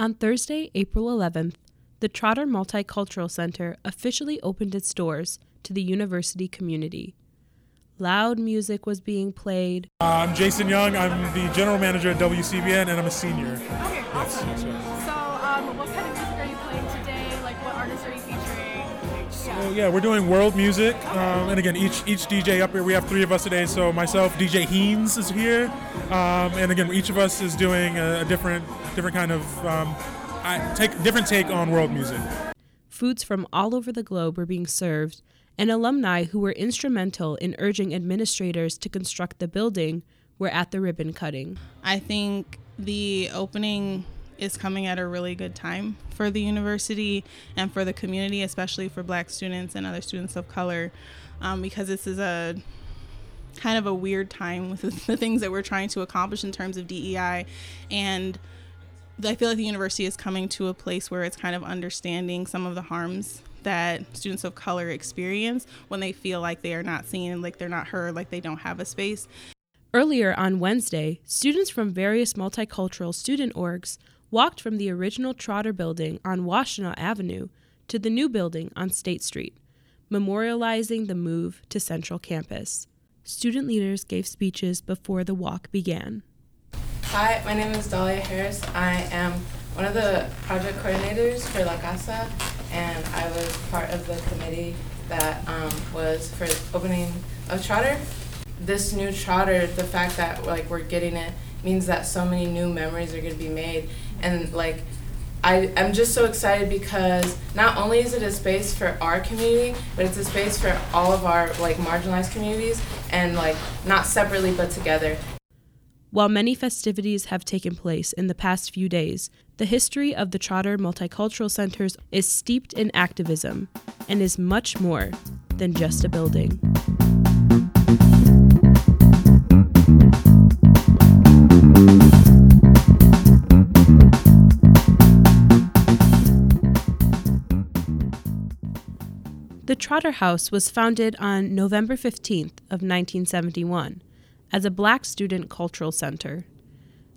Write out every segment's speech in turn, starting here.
On Thursday, April 11th, the Trotter Multicultural Center officially opened its doors to the university community. Loud music was being played. Uh, I'm Jason Young. I'm the general manager at WCBN, and I'm a senior. Okay, awesome. Yes, yes, so, So, yeah, we're doing world music, um, and again, each each DJ up here. We have three of us today. So myself, DJ Heens is here, um, and again, each of us is doing a, a different different kind of um, I take different take on world music. Foods from all over the globe were being served, and alumni who were instrumental in urging administrators to construct the building were at the ribbon cutting. I think the opening is coming at a really good time for the university and for the community, especially for black students and other students of color, um, because this is a kind of a weird time with the things that we're trying to accomplish in terms of DEI and I feel like the university is coming to a place where it's kind of understanding some of the harms that students of color experience when they feel like they are not seen, like they're not heard, like they don't have a space. Earlier on Wednesday, students from various multicultural student orgs walked from the original Trotter building on Washtenaw Avenue to the new building on State Street, memorializing the move to Central Campus. Student leaders gave speeches before the walk began. Hi, my name is Dahlia Harris. I am one of the project coordinators for La Casa, and I was part of the committee that um, was for opening of Trotter. This new Trotter, the fact that like we're getting it means that so many new memories are going to be made, and like I, I'm just so excited because not only is it a space for our community, but it's a space for all of our like marginalized communities and like not separately but together. While many festivities have taken place in the past few days, the history of the Trotter Multicultural Centers is steeped in activism and is much more than just a building. The Trotter House was founded on November 15th of 1971 as a Black Student Cultural Center.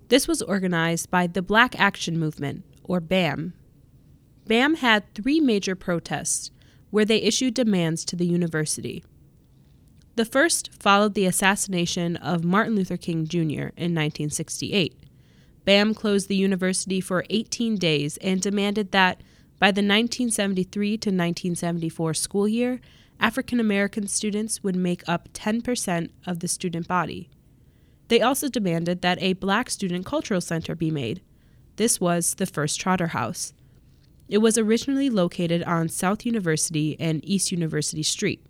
This was organized by the Black Action Movement, or BAM. BAM had three major protests where they issued demands to the university. The first followed the assassination of Martin Luther King Jr. in 1968. BAM closed the university for 18 days and demanded that by the 1973 to 1974 school year, African American students would make up 10% of the student body. They also demanded that a black student cultural center be made. This was the first Trotter House. It was originally located on South University and East University Street.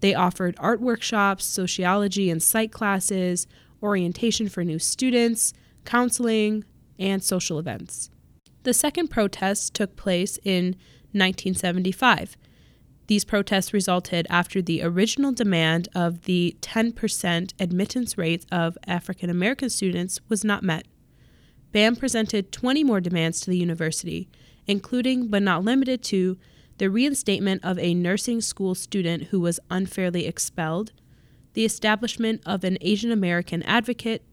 They offered art workshops, sociology and psych classes, orientation for new students, counseling, and social events. The second protest took place in 1975 these protests resulted after the original demand of the 10% admittance rate of African American students was not met. BAM presented 20 more demands to the university, including but not limited to the reinstatement of a nursing school student who was unfairly expelled, the establishment of an Asian American advocate,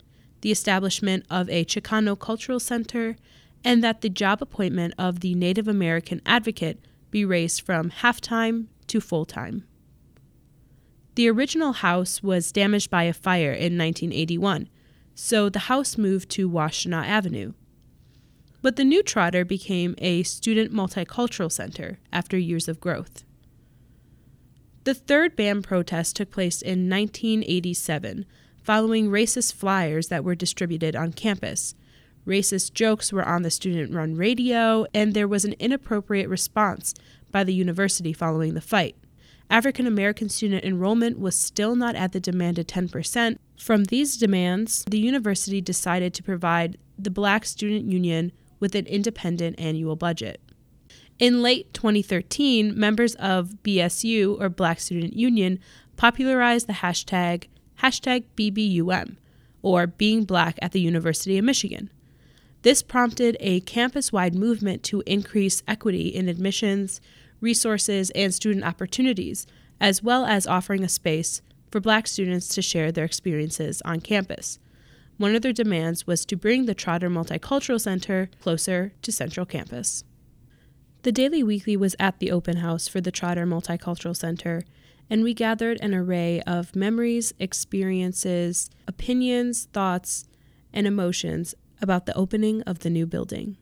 the establishment of a Chicano cultural center, and that the job appointment of the Native American advocate be raised from half time to full time. The original house was damaged by a fire in 1981, so the house moved to Washtenaw Avenue. But the new Trotter became a student multicultural center after years of growth. The third BAM protest took place in 1987, following racist flyers that were distributed on campus. Racist jokes were on the student run radio, and there was an inappropriate response by the university following the fight. African American student enrollment was still not at the demanded 10%. From these demands, the university decided to provide the Black Student Union with an independent annual budget. In late 2013, members of BSU, or Black Student Union, popularized the hashtag, hashtag BBUM, or Being Black at the University of Michigan. This prompted a campus wide movement to increase equity in admissions, resources, and student opportunities, as well as offering a space for Black students to share their experiences on campus. One of their demands was to bring the Trotter Multicultural Center closer to Central Campus. The Daily Weekly was at the open house for the Trotter Multicultural Center, and we gathered an array of memories, experiences, opinions, thoughts, and emotions about the opening of the new building.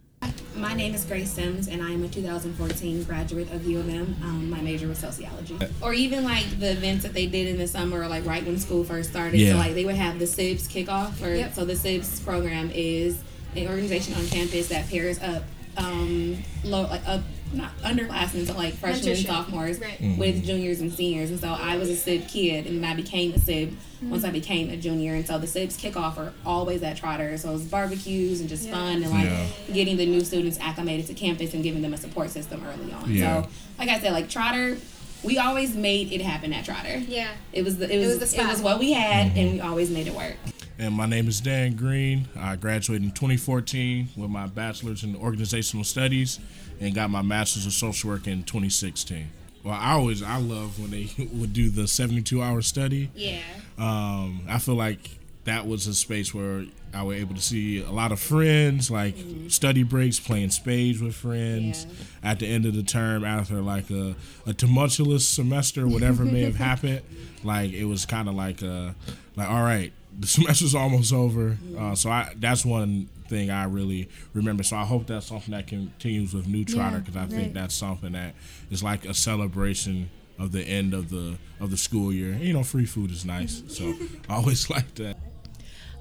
My name is Grace Sims, and I am a 2014 graduate of U of M. Um, my major was sociology. Or even like the events that they did in the summer, like right when school first started. Yeah. So like they would have the SIBS kickoff. Or Yep. so the SIBS program is an organization on campus that pairs up um, low like up not underclassmen so like freshmen and sophomores Right. Mm-hmm. with juniors and seniors. And so I was a SIB kid, and then I became a SIB once I became a junior. And so the SIBs kickoff are always at Trotter. So it's barbecues and just Yeah. fun and like Yeah. getting the new students acclimated to campus and giving them a support system early on. Yeah. So, like I said, like Trotter, we always made it happen at Trotter. Yeah. It was the it was, was the it was what we had, and we always made it work. And my name is Dan Green. I graduated in 2014 with my bachelor's in organizational studies and got my master's of social work in 2016. Well, I always I love when they would do the 72 hour study. Yeah. Um, I feel like that was a space where I was able to see a lot of friends, like study breaks, playing spades with friends. At the end of the term, after like a, a tumultuous semester, whatever may have happened, like it was kind of like uh like all right, the semester's almost over. Uh, so I that's one thing I really remember. So I hope that's something that continues with New Trotter because I think that's something that is like a celebration of the end of the of the school year. You know, free food is nice, so I always like that.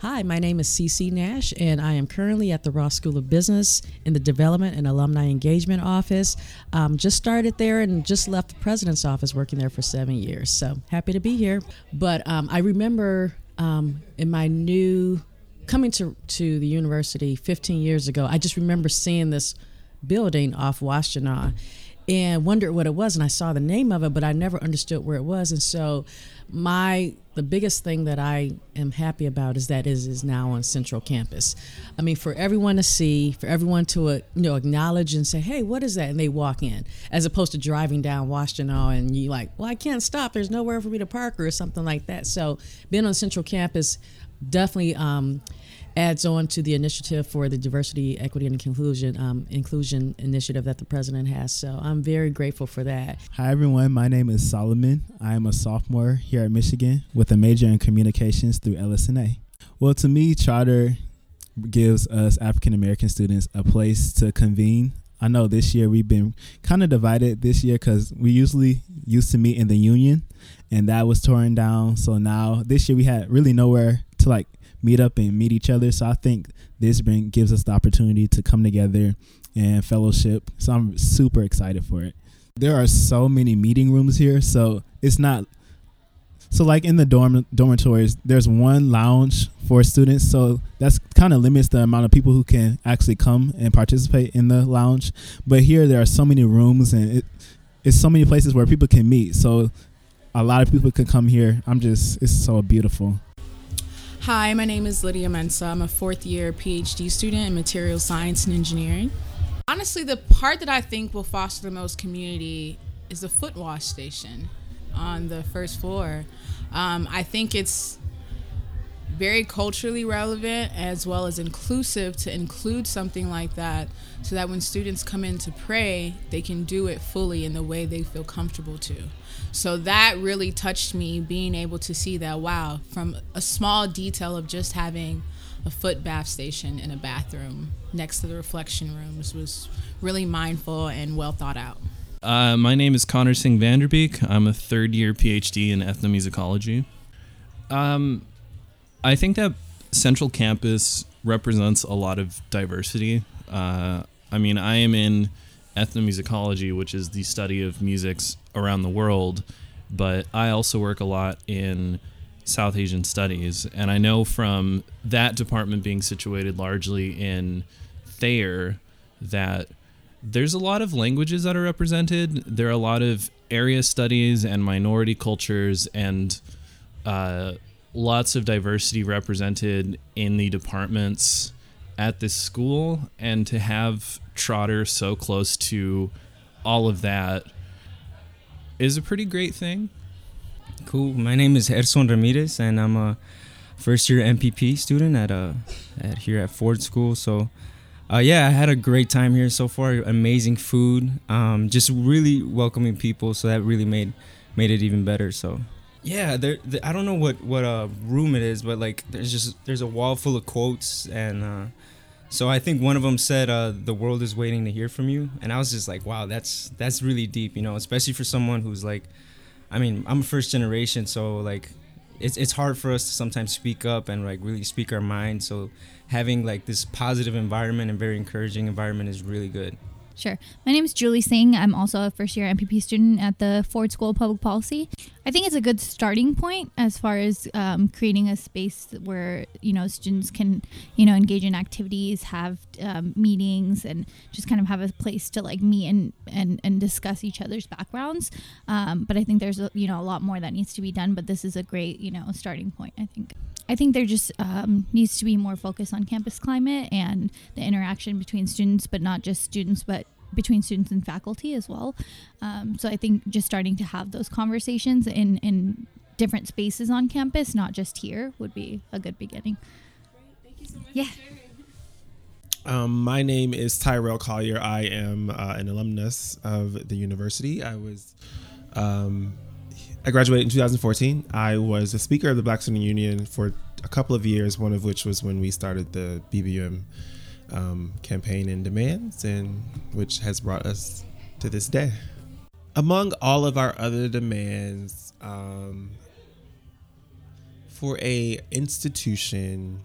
Hi, my name is CC Nash, and I am currently at the Ross School of Business in the Development and Alumni Engagement Office. Um, just started there and just left the president's office working there for seven years. So happy to be here. But um, I remember um, in my new coming to, to the university 15 years ago, I just remember seeing this building off Washtenaw and wondered what it was and I saw the name of it but I never understood where it was and so my the biggest thing that I am happy about is that is is now on Central Campus. I mean for everyone to see, for everyone to uh, you know acknowledge and say, "Hey, what is that?" and they walk in as opposed to driving down Washtenaw and you like, "Well, I can't stop. There's nowhere for me to park or something like that." So, being on Central Campus definitely um, adds on to the initiative for the diversity, equity, and inclusion um, inclusion initiative that the president has. So I'm very grateful for that. Hi, everyone. My name is Solomon. I am a sophomore here at Michigan with a major in communications through LSNA. Well, to me, Trotter gives us African American students a place to convene. I know this year we've been kind of divided this year because we usually used to meet in the union and that was torn down. So now this year we had really nowhere to like meet up and meet each other. So I think this bring gives us the opportunity to come together and fellowship. So I'm super excited for it. There are so many meeting rooms here, so it's not so like in the dorm dormitories, there's one lounge for students, so that's kind of limits the amount of people who can actually come and participate in the lounge. But here there are so many rooms and it, it's so many places where people can meet. So a lot of people can come here. I'm just it's so beautiful. Hi, my name is Lydia Mensa. I'm a fourth year PhD student in material science and engineering. Honestly, the part that I think will foster the most community is the foot wash station on the first floor. Um, I think it's very culturally relevant as well as inclusive to include something like that so that when students come in to pray, they can do it fully in the way they feel comfortable to. So that really touched me being able to see that wow, from a small detail of just having a foot bath station in a bathroom next to the reflection rooms was really mindful and well thought out. Uh, my name is Connor Singh Vanderbeek. I'm a third year PhD in ethnomusicology. Um, I think that Central Campus represents a lot of diversity. Uh, I mean, I am in ethnomusicology, which is the study of musics around the world, but I also work a lot in South Asian studies. And I know from that department being situated largely in Thayer that there's a lot of languages that are represented. There are a lot of area studies and minority cultures and uh, lots of diversity represented in the departments at this school. And to have Trotter so close to all of that is a pretty great thing. Cool. My name is Erson Ramirez, and I'm a first year MPP student at uh at here at Ford School. So uh, yeah, I had a great time here so far. Amazing food, um, just really welcoming people. So that really made made it even better. So yeah, there, I don't know what what uh, room it is, but like there's just there's a wall full of quotes and. Uh, so I think one of them said, uh, "The world is waiting to hear from you," and I was just like, "Wow, that's that's really deep," you know, especially for someone who's like, I mean, I'm a first generation, so like, it's it's hard for us to sometimes speak up and like really speak our mind. So having like this positive environment and very encouraging environment is really good. Sure. My name is Julie Singh. I'm also a first year MPP student at the Ford School of Public Policy. I think it's a good starting point as far as um, creating a space where you know students can you know engage in activities, have um, meetings, and just kind of have a place to like meet and and, and discuss each other's backgrounds. Um, but I think there's a, you know a lot more that needs to be done. But this is a great you know starting point. I think. I think there just um, needs to be more focus on campus climate and the interaction between students, but not just students, but between students and faculty as well. Um, so I think just starting to have those conversations in, in different spaces on campus, not just here, would be a good beginning. yeah. Um, my name is Tyrell Collier. I am uh, an alumnus of the university. I was, um, I graduated in 2014. I was a speaker of the Black Student Union for a couple of years. One of which was when we started the BBUM um, campaign and demands, and which has brought us to this day. Among all of our other demands, um, for a institution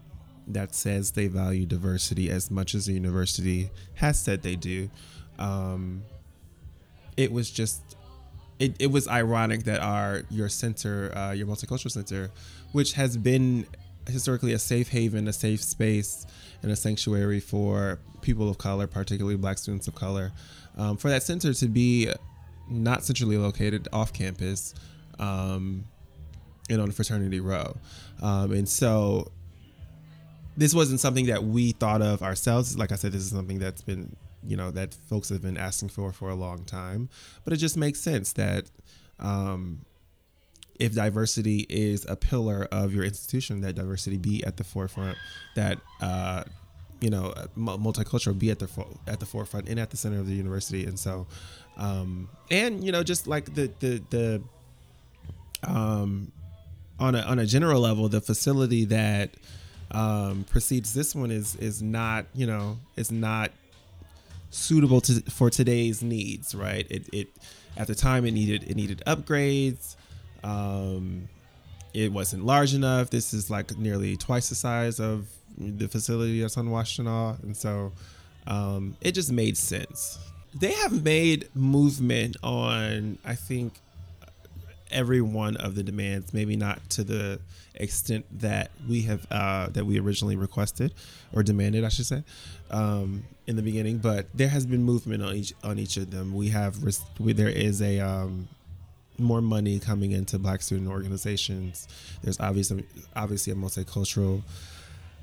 that says they value diversity as much as the university has said they do, um, it was just it, it was ironic that our your center, uh, your multicultural center, which has been historically a safe haven, a safe space, and a sanctuary for people of color, particularly Black students of color, um, for that center to be not centrally located off campus, um, and on Fraternity Row, um, and so this wasn't something that we thought of ourselves. Like I said, this is something that's been you know that folks have been asking for for a long time, but it just makes sense that. Um, if diversity is a pillar of your institution, that diversity be at the forefront, that uh, you know, multicultural be at the fo- at the forefront and at the center of the university, and so, um, and you know, just like the the the um, on a on a general level, the facility that um, precedes this one is is not you know is not suitable to for today's needs, right? It it at the time it needed it needed upgrades. Um, it wasn't large enough. This is like nearly twice the size of the facility that's on Washtenaw, and so um, it just made sense. They have made movement on, I think, every one of the demands. Maybe not to the extent that we have uh, that we originally requested or demanded, I should say, um, in the beginning. But there has been movement on each on each of them. We have we, there is a um, more money coming into black student organizations. There's obviously obviously a multicultural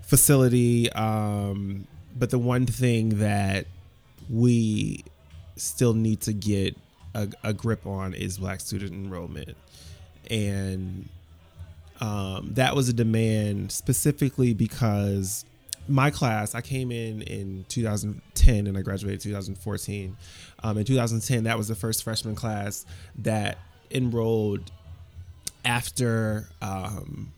facility. Um, but the one thing that we still need to get a, a grip on is black student enrollment. And um, that was a demand specifically because my class, I came in in 2010 and I graduated 2014. Um, in 2010, that was the first freshman class that enrolled after um,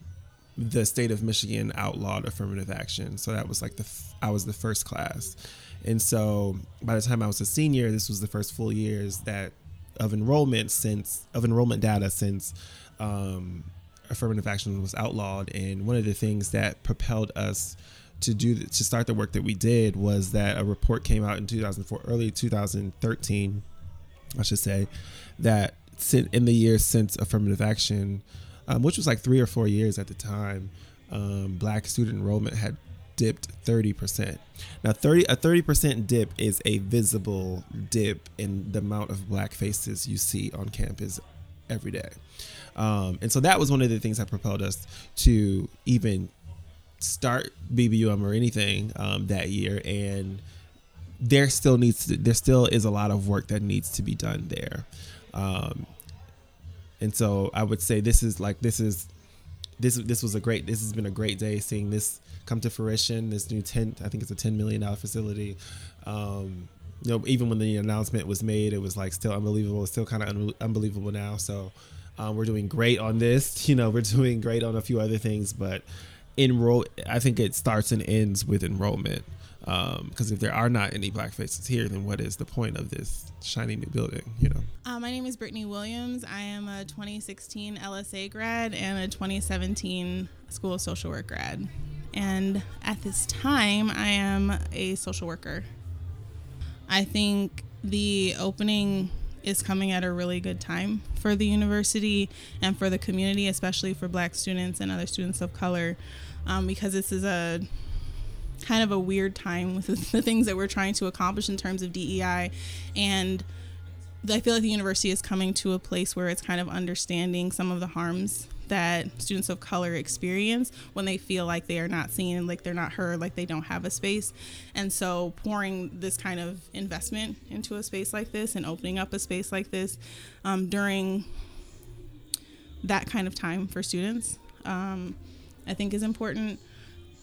the state of Michigan outlawed affirmative action. So that was like the f- I was the first class, and so by the time I was a senior, this was the first full years that of enrollment since of enrollment data since um, affirmative action was outlawed. And one of the things that propelled us to do to start the work that we did was that a report came out in 2004, early 2013, I should say, that in the years since affirmative action, um, which was like three or four years at the time, um, black student enrollment had dipped 30%. Now 30 a 30% dip is a visible dip in the amount of black faces you see on campus every day. Um, and so that was one of the things that propelled us to even start BBUM or anything um, that year and there still needs to, there still is a lot of work that needs to be done there. Um, and so I would say this is like this is this this was a great. This has been a great day seeing this come to fruition. This new ten, I think it's a ten million dollar facility. Um, you know, even when the announcement was made, it was like still unbelievable. It's still kind of un- unbelievable now. So um, we're doing great on this. You know, we're doing great on a few other things, but enroll. I think it starts and ends with enrollment. Because um, if there are not any black faces here, then what is the point of this shiny new building? You know. Uh, my name is Brittany Williams. I am a 2016 LSA grad and a 2017 School of Social Work grad. And at this time, I am a social worker. I think the opening is coming at a really good time for the university and for the community, especially for black students and other students of color, um, because this is a kind of a weird time with the things that we're trying to accomplish in terms of DEI. And I feel like the university is coming to a place where it's kind of understanding some of the harms that students of color experience when they feel like they are not seen, like they're not heard, like they don't have a space. And so pouring this kind of investment into a space like this and opening up a space like this um, during that kind of time for students, um, I think is important.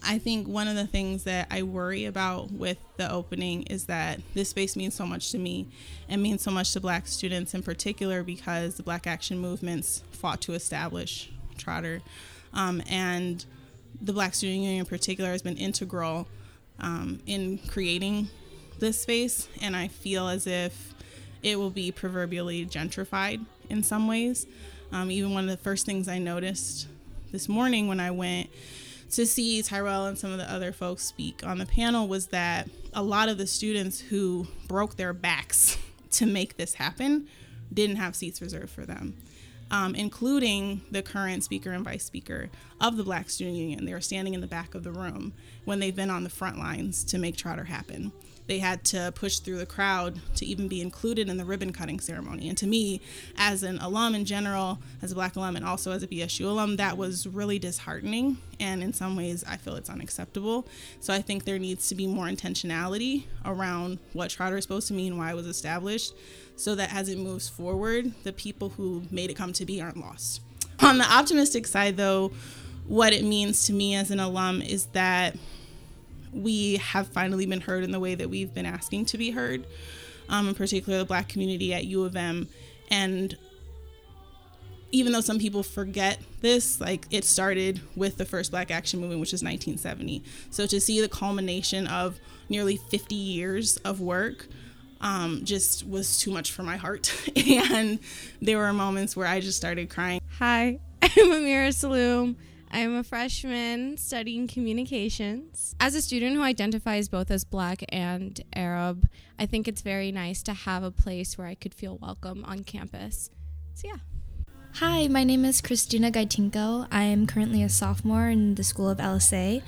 I think one of the things that I worry about with the opening is that this space means so much to me and means so much to black students in particular because the black action movements fought to establish Trotter. Um, and the Black Student Union in particular has been integral um, in creating this space. And I feel as if it will be proverbially gentrified in some ways. Um, even one of the first things I noticed this morning when I went to see Tyrell and some of the other folks speak on the panel was that a lot of the students who broke their backs to make this happen didn't have seats reserved for them. Um, including the current speaker and vice speaker of the Black Student Union. They were standing in the back of the room when they've been on the front lines to make Trotter happen they had to push through the crowd to even be included in the ribbon cutting ceremony. And to me, as an alum in general, as a black alum, and also as a BSU alum, that was really disheartening. And in some ways, I feel it's unacceptable. So I think there needs to be more intentionality around what Trotter is supposed to mean, why it was established, so that as it moves forward, the people who made it come to be aren't lost. On the optimistic side, though, what it means to me as an alum is that we have finally been heard in the way that we've been asking to be heard, um, in particular the black community at U of M. And even though some people forget this, like it started with the first Black Action Movement, which is 1970. So to see the culmination of nearly 50 years of work um, just was too much for my heart. and there were moments where I just started crying. Hi, I'm Amira Saloom. I'm a freshman studying communications. As a student who identifies both as black and Arab, I think it's very nice to have a place where I could feel welcome on campus. So, yeah. Hi, my name is Christina Gaitinko. I am currently a sophomore in the School of LSA,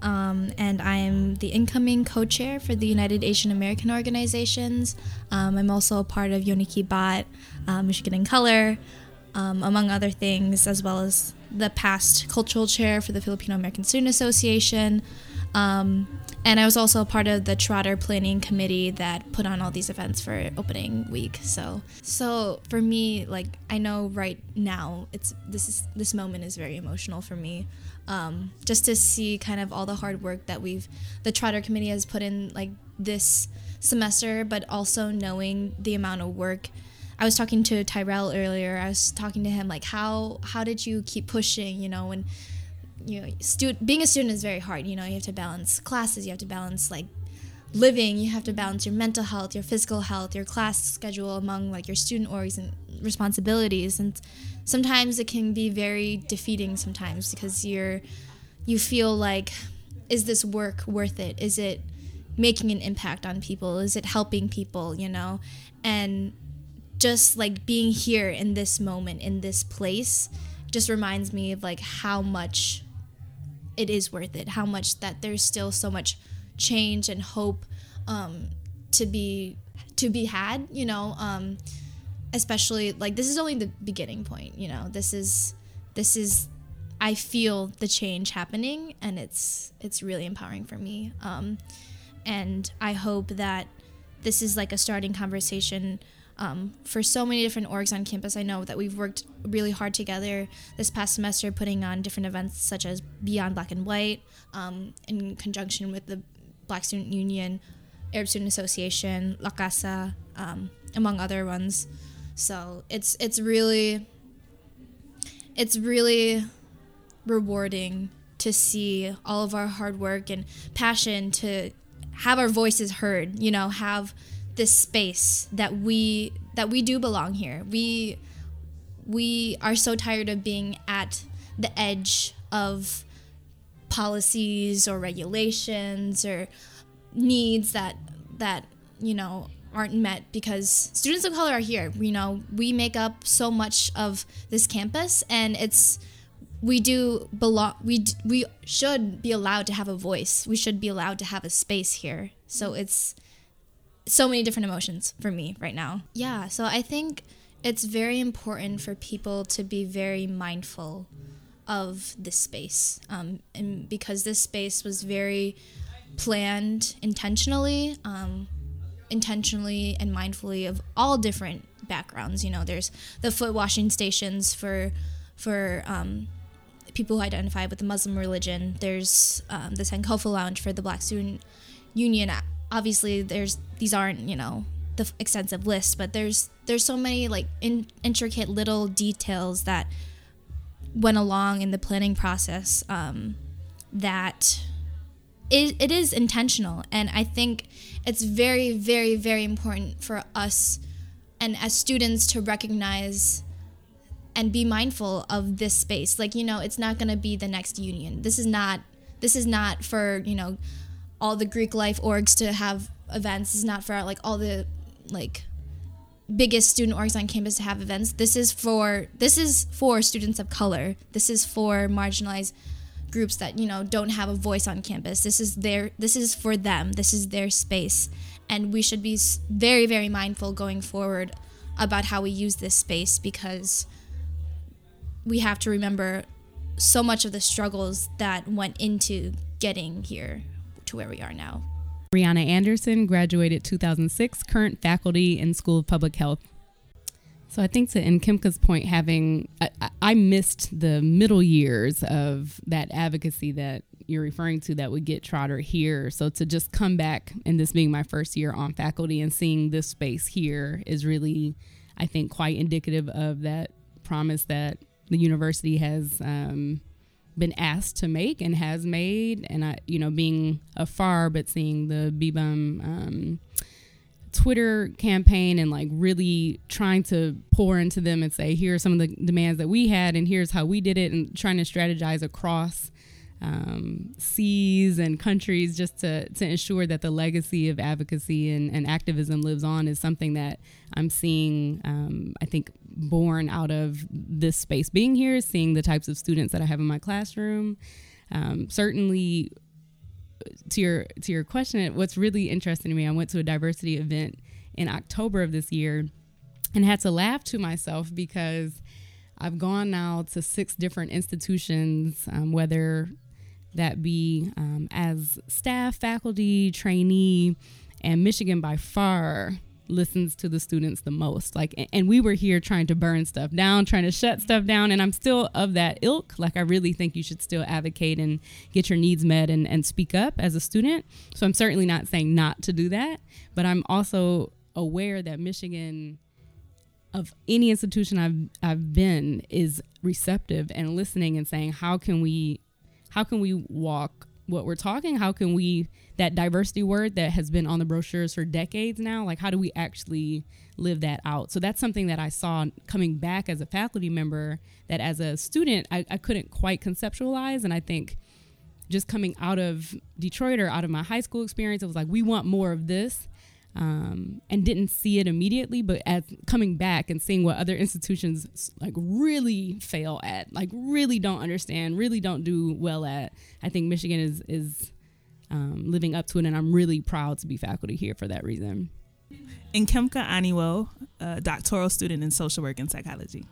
um, and I am the incoming co chair for the United Asian American Organizations. Um, I'm also a part of Yoniki Bat, uh, Michigan in Color, um, among other things, as well as the past cultural chair for the Filipino American Student Association. Um, and I was also a part of the Trotter planning committee that put on all these events for opening week. So, so for me, like I know right now, it's this is this moment is very emotional for me. Um, just to see kind of all the hard work that we've the Trotter committee has put in like this semester, but also knowing the amount of work I was talking to Tyrell earlier. I was talking to him like how how did you keep pushing, you know, when you know, stu- being a student is very hard, you know, you have to balance classes, you have to balance like living, you have to balance your mental health, your physical health, your class schedule among like your student orgs and responsibilities and sometimes it can be very defeating sometimes because you're you feel like is this work worth it? Is it making an impact on people? Is it helping people, you know? And just like being here in this moment in this place just reminds me of like how much it is worth it how much that there's still so much change and hope um, to be to be had you know um, especially like this is only the beginning point you know this is this is i feel the change happening and it's it's really empowering for me um, and i hope that this is like a starting conversation um, for so many different orgs on campus. I know that we've worked really hard together this past semester, putting on different events such as Beyond Black and White, um, in conjunction with the Black Student Union, Arab Student Association, La Casa, um, among other ones. So it's it's really it's really rewarding to see all of our hard work and passion to have our voices heard you know have this space that we that we do belong here. We we are so tired of being at the edge of policies or regulations or needs that that you know aren't met because students of color are here. You know we make up so much of this campus and it's we do belong we we should be allowed to have a voice. We should be allowed to have a space here. So it's so many different emotions for me right now yeah so i think it's very important for people to be very mindful of this space um, and because this space was very planned intentionally um, intentionally and mindfully of all different backgrounds you know there's the foot washing stations for for um, people who identify with the Muslim religion. There's um, the Sankofa Lounge for the Black Student Union. Obviously, there's these aren't you know the extensive list, but there's there's so many like in, intricate little details that went along in the planning process um, that it, it is intentional, and I think it's very very very important for us and as students to recognize and be mindful of this space. Like you know it's not going to be the next union. This is not this is not for you know all the greek life orgs to have events. Is not for like all the like biggest student orgs on campus to have events. This is for this is for students of color. This is for marginalized groups that you know don't have a voice on campus. This is their this is for them. This is their space. And we should be very very mindful going forward about how we use this space because we have to remember so much of the struggles that went into getting here to where we are now. Riana Anderson graduated 2006, current faculty in School of Public Health. So I think to Nkemka's point, having I, I missed the middle years of that advocacy that you're referring to that would get Trotter here. So to just come back and this being my first year on faculty and seeing this space here is really, I think, quite indicative of that promise that the university has um, been asked to make and has made. And I, you know, being afar, but seeing the BBUM um, Twitter campaign and like really trying to pour into them and say, here are some of the demands that we had, and here's how we did it, and trying to strategize across um, seas and countries just to, to ensure that the legacy of advocacy and, and activism lives on is something that I'm seeing, um, I think, born out of this space being here, seeing the types of students that I have in my classroom. Um, certainly, to your to your question, what's really interesting to me, I went to a diversity event in October of this year, and had to laugh to myself because I've gone now to six different institutions, um, whether that be um, as staff, faculty, trainee, and Michigan by far listens to the students the most. Like and we were here trying to burn stuff down trying to shut stuff down and i'm still of that ilk. Like i really think you should still advocate and get your needs met and, and speak up as a student. So i'm certainly not saying not to do that but i'm also aware that michigan of any institution I've I've been is receptive and listening and saying how can we how can we walk what we're talking? How can we that diversity word that has been on the brochures for decades now like how do we actually live that out? So that's something that i saw coming back as a faculty member that as a student i, I couldn't quite conceptualize. And i think just coming out of detroit or out of my high school experience it was like we want more of this um, and didn't see it immediately but as coming back and seeing what other institutions like really fail at like really don't understand really don't do well at i think michigan is is um, living up to it and i'm really proud to be faculty here for that reason Nkemka Anyiwo, a doctoral student in social work and psychology.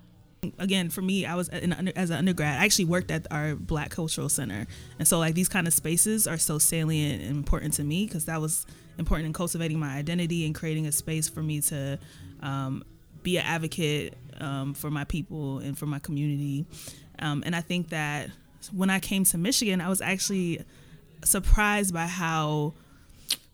Again for me i was as an undergrad i actually worked at our black cultural center. And so like these kind of spaces are so salient and important to me because that was important in cultivating my identity and creating a space for me to um, be an advocate um, for my people and for my community. Um, and i think that when i came to michigan i was actually surprised by how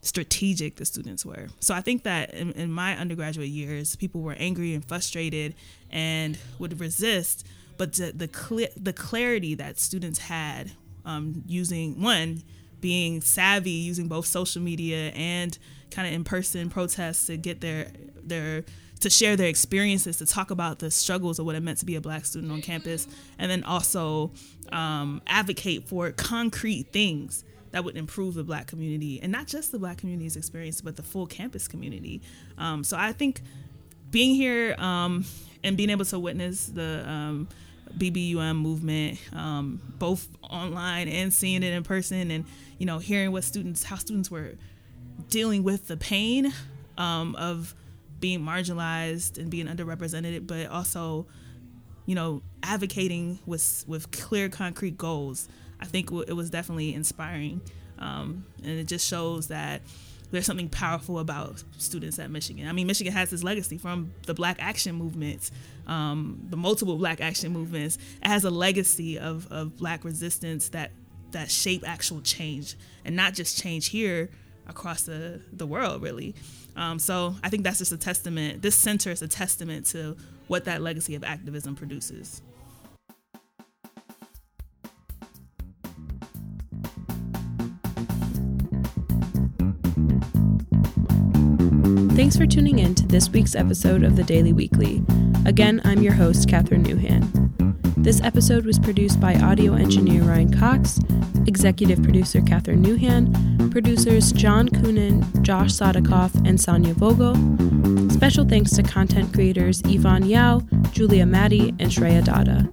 strategic the students were. So I think that in, in, my undergraduate years, people were angry and frustrated and would resist, but the the, cl- the clarity that students had um, using one being savvy, using both social media and kind of in person protests to get their their to share their experiences, to talk about the struggles of what it meant to be a black student on campus, and then also um, advocate for concrete things that would improve the black community and not just the black community's experience but the full campus community. Um, so i think being here um, and being able to witness the um, bbum movement um, both online and seeing it in person and you know hearing what students how students were dealing with the pain um, of being marginalized and being underrepresented but also you know advocating with with clear concrete goals I think it was definitely inspiring. Um, and it just shows that there's something powerful about students at Michigan. I mean, Michigan has this legacy from the Black Action movements, um, the multiple Black Action movements. It has a legacy of, of Black resistance that that shape actual change, and not just change here across the the world, really. Um, so I think that's just a testament. This center is a testament to what that legacy of activism produces. Thanks for tuning in to this week's episode of the Daily Weekly. Again, I'm your host, Catherine Newhan. This episode was produced by audio engineer Ryan Cox, executive producer Catherine Newhan, producers John Coonan, Josh Sadikoff, and Sonia Vogel. Special thanks to content creators Yvonne Yao, Julia Maddie, and Shreya Dada.